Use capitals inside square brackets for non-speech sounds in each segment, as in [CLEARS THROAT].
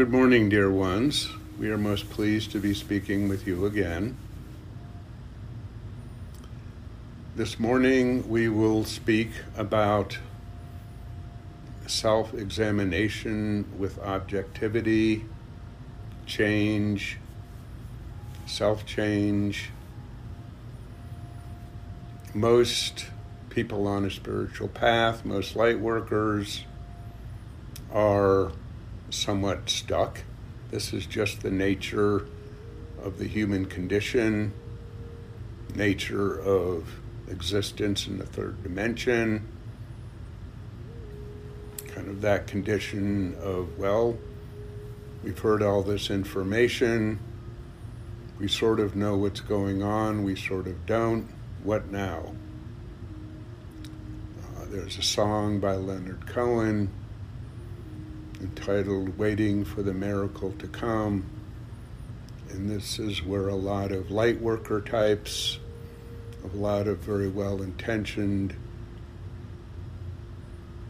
Good morning, dear ones. We are most pleased to be speaking with you again. This morning we will speak about self examination with objectivity, change, self change. Most people on a spiritual path, most light workers, are somewhat stuck. This is just the nature of the human condition, nature of existence in the third dimension, kind of that condition of, well, we've heard all this information, we sort of know what's going on, we sort of don't. What now? Uh, there's a song by Leonard Cohen entitled Waiting for the Miracle to Come. And this is where a lot of light worker types, a lot of very well intentioned,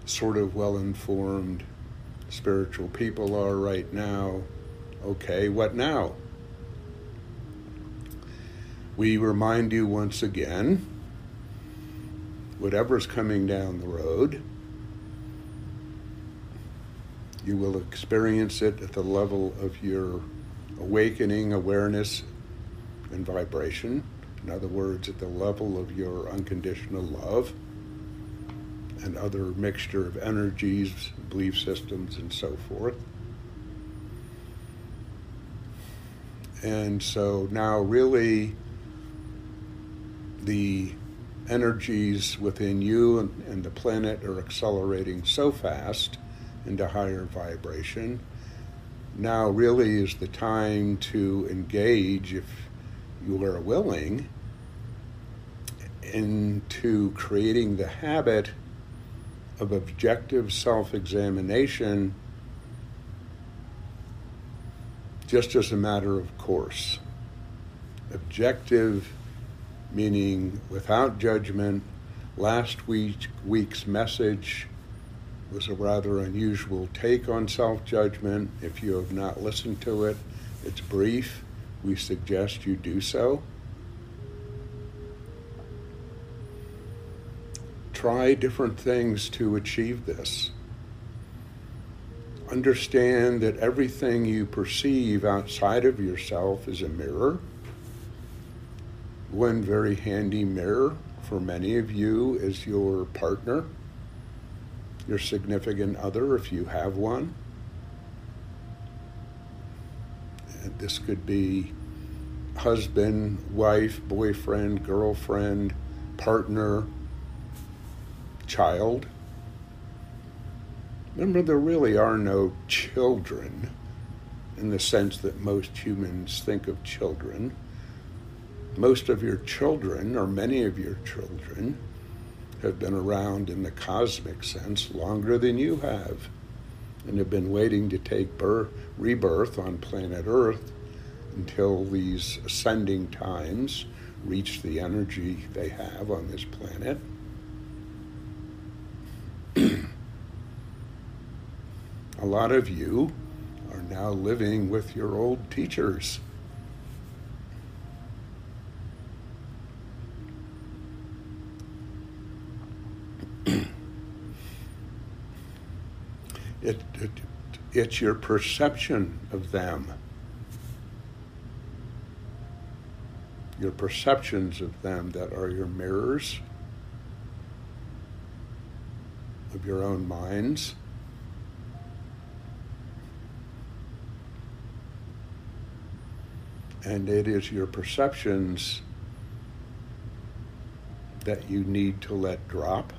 sort of well informed spiritual people are right now. Okay, what now? We remind you once again whatever's coming down the road you will experience it at the level of your awakening awareness and vibration. In other words, at the level of your unconditional love and other mixture of energies, belief systems, and so forth. And so now, really, the energies within you and, and the planet are accelerating so fast into higher vibration. Now, really, is the time to engage, if you are willing, into creating the habit of objective self examination just as a matter of course. Objective meaning without judgment. Last week, week's message was a rather unusual take on self judgment. If you have not listened to it, it's brief. We suggest you do so. Try different things to achieve this. Understand that everything you perceive outside of yourself is a mirror. One very handy mirror for many of you is your partner your significant other if you have one. And this could be husband, wife, boyfriend, girlfriend, partner, child. Remember, there really are no children in the sense that most humans think of children. Most of your children, or many of your children, have been around in the cosmic sense longer than you have and have been waiting to take birth, rebirth on planet Earth until these ascending times reach the energy they have on this planet. [CLEARS THROAT] A lot of you are now living with your old teachers It, it, it's your perception of them. Your perceptions of them that are your mirrors of your own minds. And it is your perceptions that you need to let drop.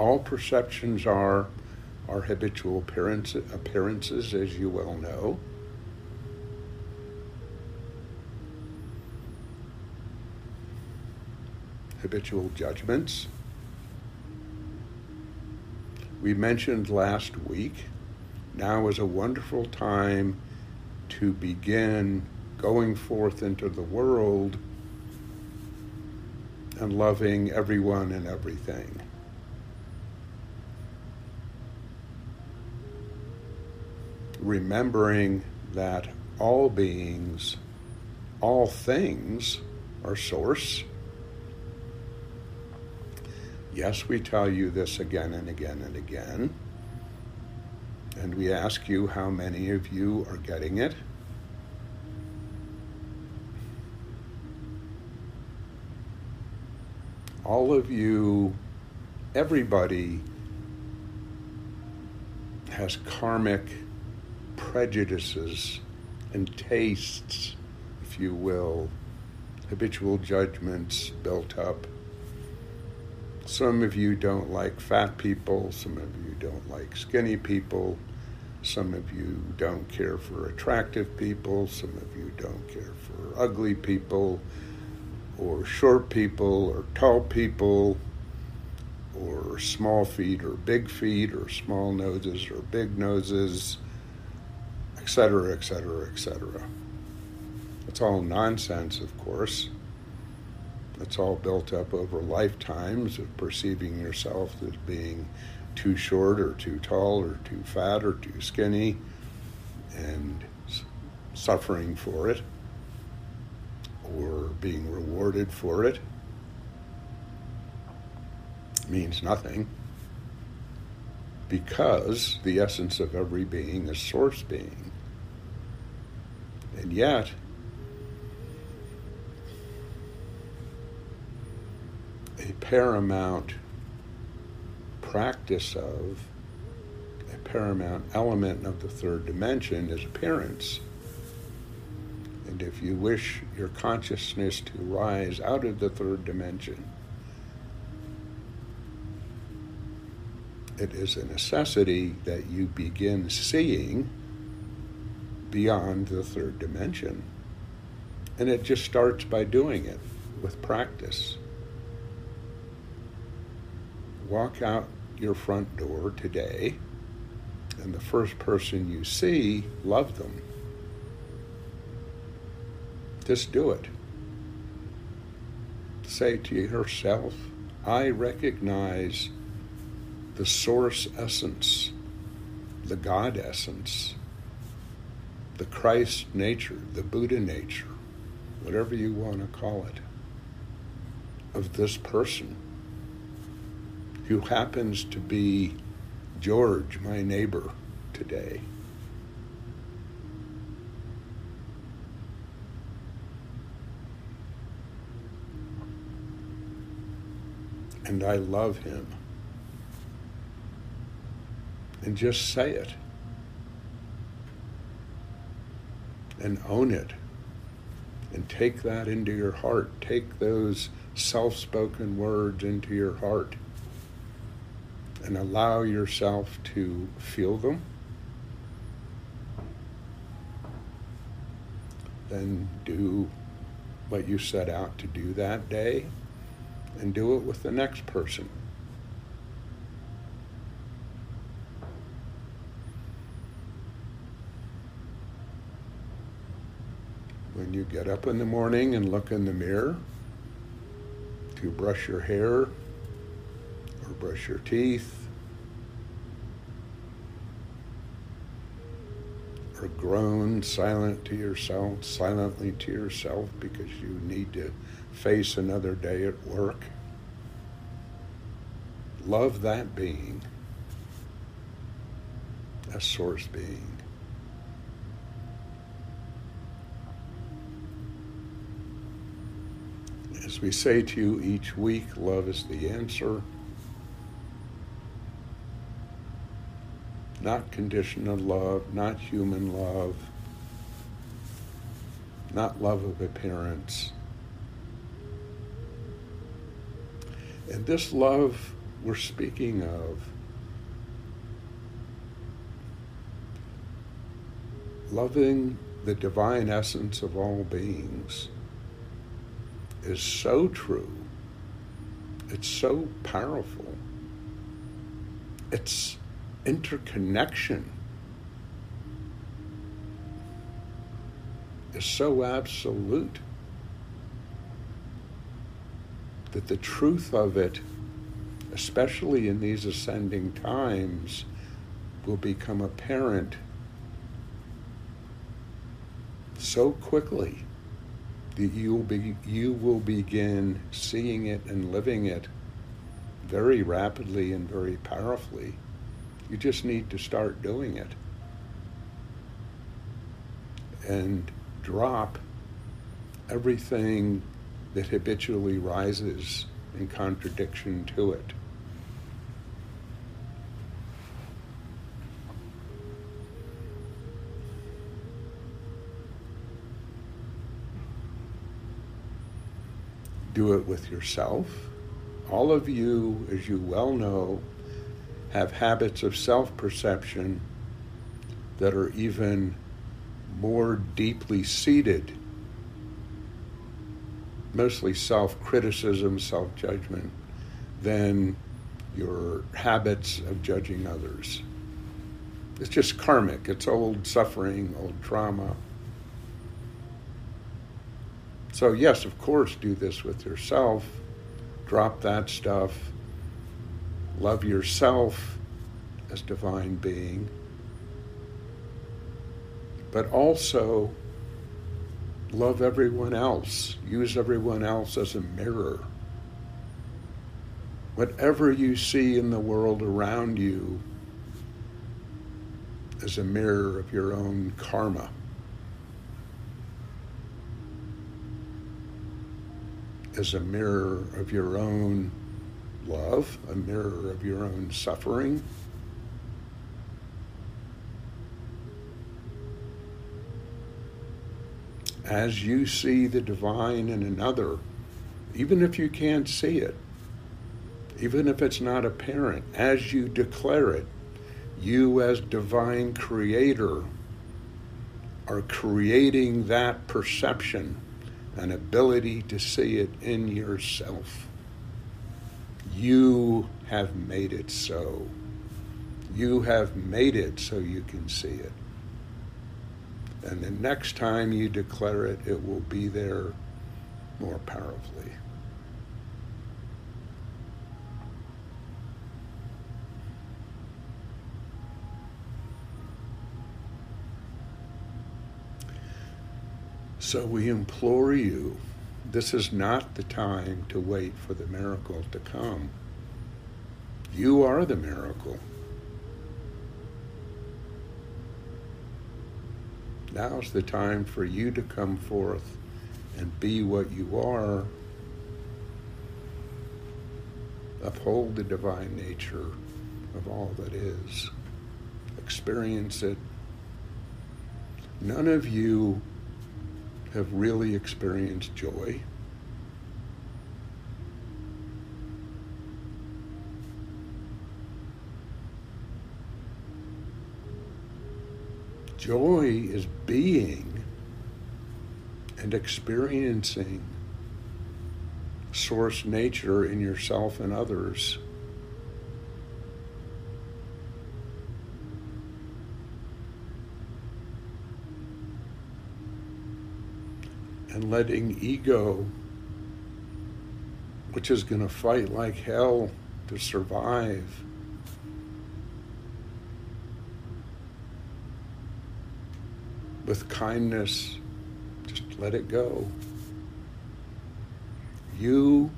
All perceptions are are habitual appearance, appearances, as you well know. Habitual judgments. We mentioned last week, now is a wonderful time to begin going forth into the world and loving everyone and everything. Remembering that all beings, all things are source. Yes, we tell you this again and again and again. And we ask you how many of you are getting it. All of you, everybody has karmic prejudices and tastes, if you will, habitual judgments built up. Some of you don't like fat people, some of you don't like skinny people, some of you don't care for attractive people, some of you don't care for ugly people, or short people, or tall people, or small feet, or big feet, or small noses, or big noses etc., etc., etc. It's all nonsense, of course. It's all built up over lifetimes of perceiving yourself as being too short or too tall or too fat or too skinny and suffering for it or being rewarded for it means nothing because the essence of every being is source being. And yet, a paramount practice of, a paramount element of the third dimension is appearance. And if you wish your consciousness to rise out of the third dimension, it is a necessity that you begin seeing beyond the third dimension. And it just starts by doing it with practice. Walk out your front door today, and the first person you see, love them. Just do it. Say to yourself, I recognize the source essence, the God essence the Christ nature, the Buddha nature, whatever you want to call it, of this person who happens to be George, my neighbor, today. And I love him. And just say it. And own it and take that into your heart. Take those self spoken words into your heart and allow yourself to feel them. Then do what you set out to do that day and do it with the next person. When you get up in the morning and look in the mirror to brush your hair or brush your teeth or groan silent to yourself, silently to yourself because you need to face another day at work. Love that being, a source being. As we say to you each week, love is the answer. Not conditional love, not human love, not love of appearance. And this love we're speaking of loving the divine essence of all beings is so true. It's so powerful. It's interconnection is so absolute. that the truth of it, especially in these ascending times, will become apparent so quickly that you will, be, you will begin seeing it and living it very rapidly and very powerfully. You just need to start doing it. And drop everything that habitually rises in contradiction to it. Do it with yourself. All of you, as you well know, have habits of self perception that are even more deeply seated, mostly self criticism, self judgment, than your habits of judging others. It's just karmic, it's old suffering, old trauma. So, yes, of course, do this with yourself. Drop that stuff. Love yourself as divine being but also love everyone else. Use everyone else as a mirror. Whatever you see in the world around you is a mirror of your own karma. Is a mirror of your own love, a mirror of your own suffering. as you see the divine in another, even if you can't see it, even if it's not apparent, as you declare it, you as divine creator are creating that perception and ability to see it in yourself. You have made it so. You have made it so you can see it. And the next time you declare it, it will be there more powerfully. So we implore you, this is not the time to wait for the miracle to come. You are the miracle. Now's the time for you to come forth and be what you are. Uphold the divine nature of all that is. Experience it. None of you have really experienced joy. Joy is being and experiencing source nature in yourself and others. Letting ego, which is going to fight like hell to survive, with kindness, just let it go. You,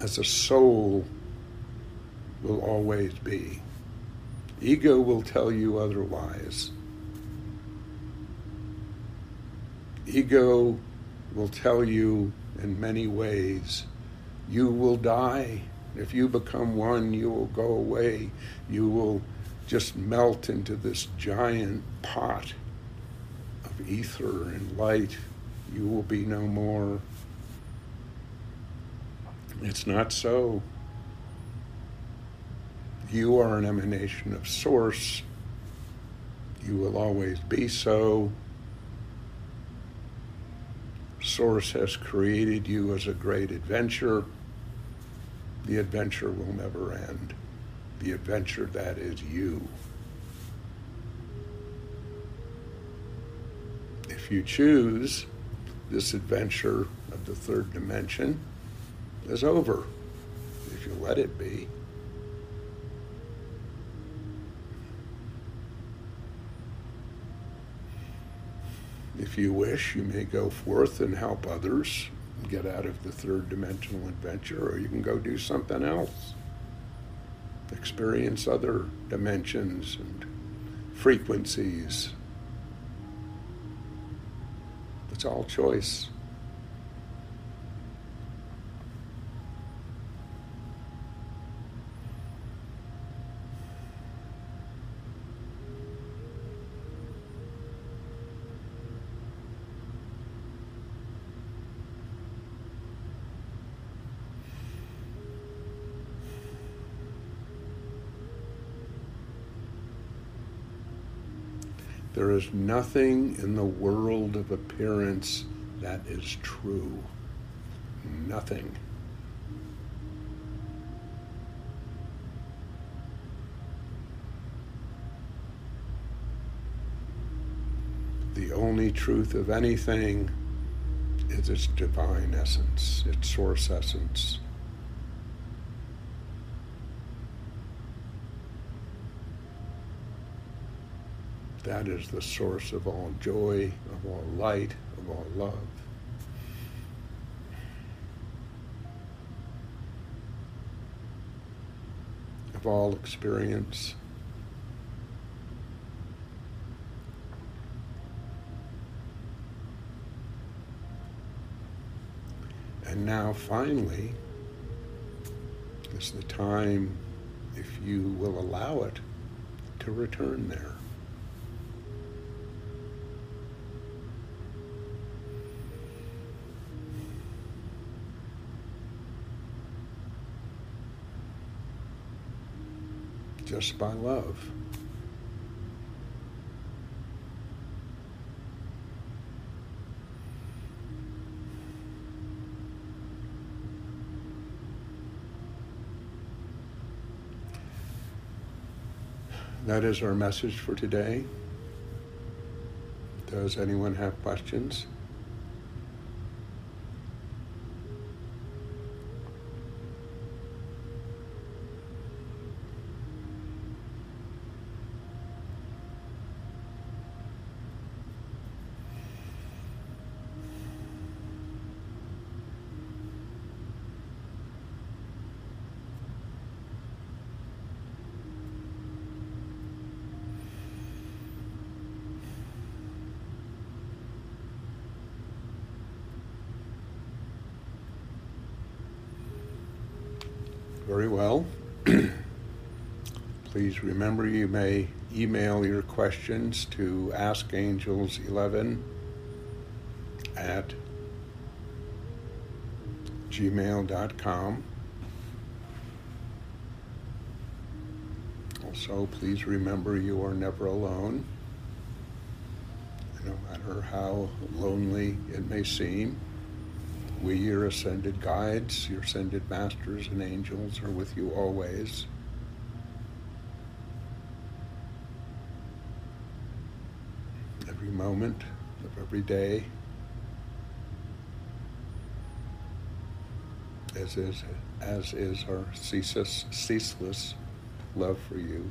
as a soul, will always be. Ego will tell you otherwise. Ego will tell you in many ways you will die. If you become one, you will go away. You will just melt into this giant pot of ether and light, you will be no more. It's not so. You are an emanation of Source. You will always be so. Source has created you as a great adventure. The adventure will never end. The adventure that is you. if you choose this adventure of the third dimension, is over if you let it be. If you wish, you may go forth and help others get out of the third dimensional adventure, or you can go do something else. Experience other dimensions and frequencies. It's all choice. There is nothing in the world of appearance that is true. Nothing. The only truth of anything is its divine essence, its source essence. That is the source of all joy, of all light, of all love. Of all experience. And now, finally, is the time, if you will allow it, to return there. Just by love. That is our message for today. Does anyone have questions? Very well. [CLEARS THROAT] Please remember you may email your questions to askangels11 at gmail.com. Also, please remember you are never alone, no matter how lonely it may seem. We, your ascended guides, your ascended masters and angels, are with you always. Every moment of every day, as is, as is our ceaseless, ceaseless love for you.